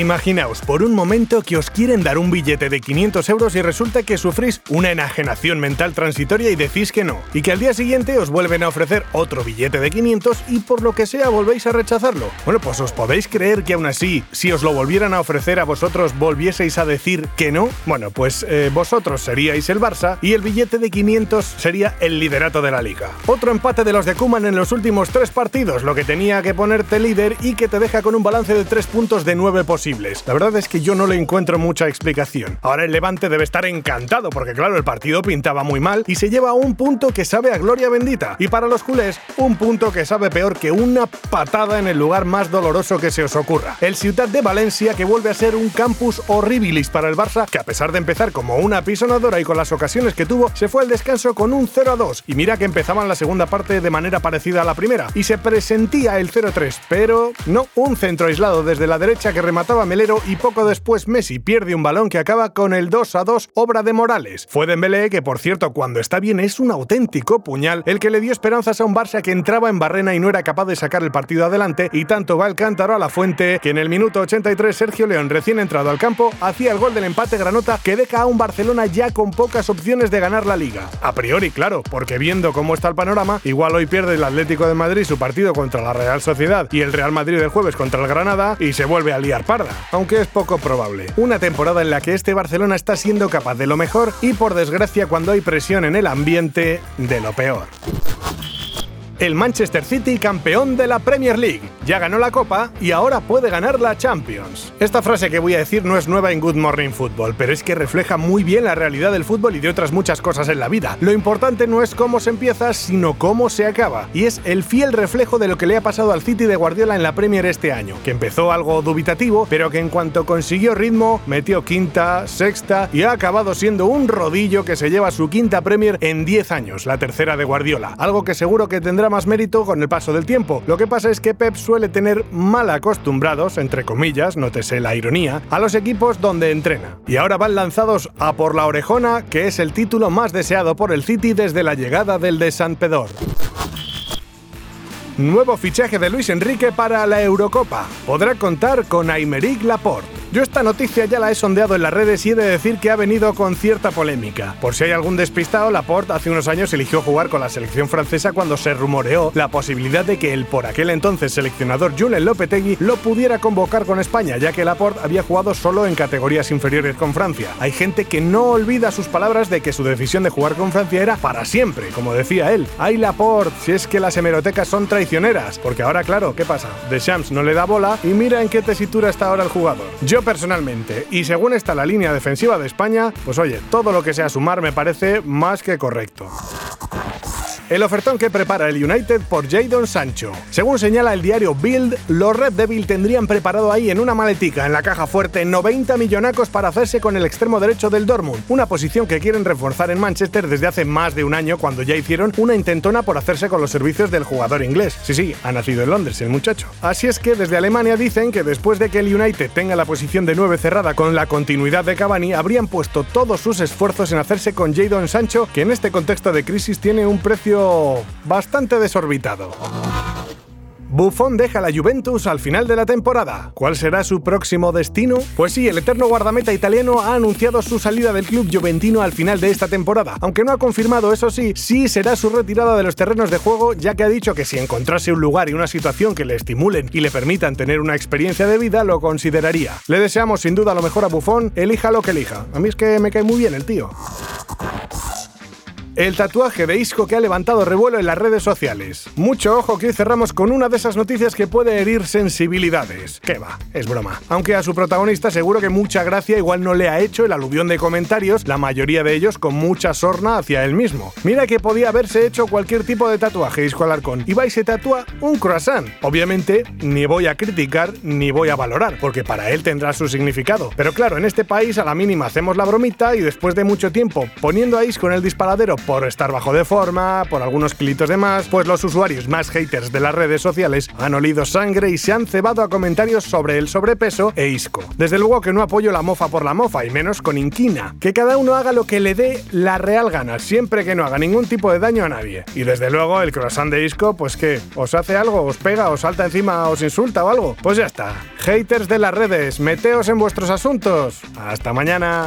Imaginaos por un momento que os quieren dar un billete de 500 euros y resulta que sufrís una enajenación mental transitoria y decís que no, y que al día siguiente os vuelven a ofrecer otro billete de 500 y por lo que sea volvéis a rechazarlo. Bueno, pues os podéis creer que aún así, si os lo volvieran a ofrecer a vosotros, volvieseis a decir que no. Bueno, pues eh, vosotros seríais el Barça y el billete de 500 sería el liderato de la liga. Otro empate de los de Kuman en los últimos tres partidos, lo que tenía que ponerte líder y que te deja con un balance de 3 puntos de 9 posibles la verdad es que yo no le encuentro mucha explicación. Ahora el Levante debe estar encantado porque claro, el partido pintaba muy mal y se lleva un punto que sabe a gloria bendita. Y para los culés, un punto que sabe peor que una patada en el lugar más doloroso que se os ocurra. El Ciudad de Valencia que vuelve a ser un campus horribilis para el Barça que a pesar de empezar como una pisonadora y con las ocasiones que tuvo, se fue al descanso con un 0 a 2. Y mira que empezaban la segunda parte de manera parecida a la primera y se presentía el 0-3, pero no un centro aislado desde la derecha que remataba Melero y poco después Messi pierde un balón que acaba con el 2 a 2, obra de Morales. Fue Dembélé que, por cierto, cuando está bien es un auténtico puñal, el que le dio esperanzas a un Barça que entraba en barrena y no era capaz de sacar el partido adelante, y tanto va el cántaro a la fuente que en el minuto 83 Sergio León, recién entrado al campo, hacía el gol del empate granota que deja a un Barcelona ya con pocas opciones de ganar la liga. A priori, claro, porque viendo cómo está el panorama, igual hoy pierde el Atlético de Madrid su partido contra la Real Sociedad y el Real Madrid el jueves contra el Granada y se vuelve a liar par aunque es poco probable. Una temporada en la que este Barcelona está siendo capaz de lo mejor y por desgracia cuando hay presión en el ambiente, de lo peor el Manchester City campeón de la Premier League. Ya ganó la Copa y ahora puede ganar la Champions. Esta frase que voy a decir no es nueva en Good Morning Football, pero es que refleja muy bien la realidad del fútbol y de otras muchas cosas en la vida. Lo importante no es cómo se empieza, sino cómo se acaba. Y es el fiel reflejo de lo que le ha pasado al City de Guardiola en la Premier este año, que empezó algo dubitativo, pero que en cuanto consiguió ritmo, metió quinta, sexta y ha acabado siendo un rodillo que se lleva su quinta Premier en 10 años, la tercera de Guardiola. Algo que seguro que tendrá más mérito con el paso del tiempo. Lo que pasa es que Pep suele tener mal acostumbrados, entre comillas, nótese la ironía, a los equipos donde entrena. Y ahora van lanzados a por la orejona, que es el título más deseado por el City desde la llegada del de San Pedor. Nuevo fichaje de Luis Enrique para la Eurocopa. Podrá contar con Aymeric Laporte. Yo esta noticia ya la he sondeado en las redes y he de decir que ha venido con cierta polémica. Por si hay algún despistado, Laporte hace unos años eligió jugar con la selección francesa cuando se rumoreó la posibilidad de que el por aquel entonces seleccionador Julen Lopetegui lo pudiera convocar con España, ya que Laporte había jugado solo en categorías inferiores con Francia. Hay gente que no olvida sus palabras de que su decisión de jugar con Francia era para siempre, como decía él. Ay Laporte, si es que las hemerotecas son traicioneras, porque ahora claro, ¿qué pasa? Deschamps no le da bola y mira en qué tesitura está ahora el jugador. Personalmente, y según está la línea defensiva de España, pues oye, todo lo que sea sumar me parece más que correcto el ofertón que prepara el United por Jadon Sancho. Según señala el diario Bild, los Red Devil tendrían preparado ahí en una maletica en la caja fuerte 90 millonacos para hacerse con el extremo derecho del Dortmund, una posición que quieren reforzar en Manchester desde hace más de un año cuando ya hicieron una intentona por hacerse con los servicios del jugador inglés. Sí, sí, ha nacido en Londres el muchacho. Así es que desde Alemania dicen que después de que el United tenga la posición de 9 cerrada con la continuidad de Cavani, habrían puesto todos sus esfuerzos en hacerse con Jadon Sancho, que en este contexto de crisis tiene un bastante desorbitado. Buffon deja la Juventus al final de la temporada. ¿Cuál será su próximo destino? Pues sí, el eterno guardameta italiano ha anunciado su salida del club juventino al final de esta temporada. Aunque no ha confirmado, eso sí, sí será su retirada de los terrenos de juego, ya que ha dicho que si encontrase un lugar y una situación que le estimulen y le permitan tener una experiencia de vida, lo consideraría. Le deseamos sin duda lo mejor a Buffon, elija lo que elija. A mí es que me cae muy bien el tío. El tatuaje de Isco que ha levantado revuelo en las redes sociales. Mucho ojo que hoy cerramos con una de esas noticias que puede herir sensibilidades. Que va, es broma. Aunque a su protagonista seguro que mucha gracia igual no le ha hecho el aluvión de comentarios, la mayoría de ellos con mucha sorna hacia él mismo. Mira que podía haberse hecho cualquier tipo de tatuaje Isco Alarcón y va y se tatúa un croissant. Obviamente, ni voy a criticar ni voy a valorar, porque para él tendrá su significado. Pero claro, en este país a la mínima hacemos la bromita y después de mucho tiempo poniendo a Isco en el disparadero por estar bajo de forma, por algunos kilitos de más, pues los usuarios más haters de las redes sociales han olido sangre y se han cebado a comentarios sobre el sobrepeso e Isco. Desde luego que no apoyo la mofa por la mofa y menos con inquina. Que cada uno haga lo que le dé la real gana, siempre que no haga ningún tipo de daño a nadie. Y desde luego el croissant de Isco, pues que os hace algo, os pega, os salta encima, os insulta o algo. Pues ya está. Haters de las redes, meteos en vuestros asuntos. Hasta mañana.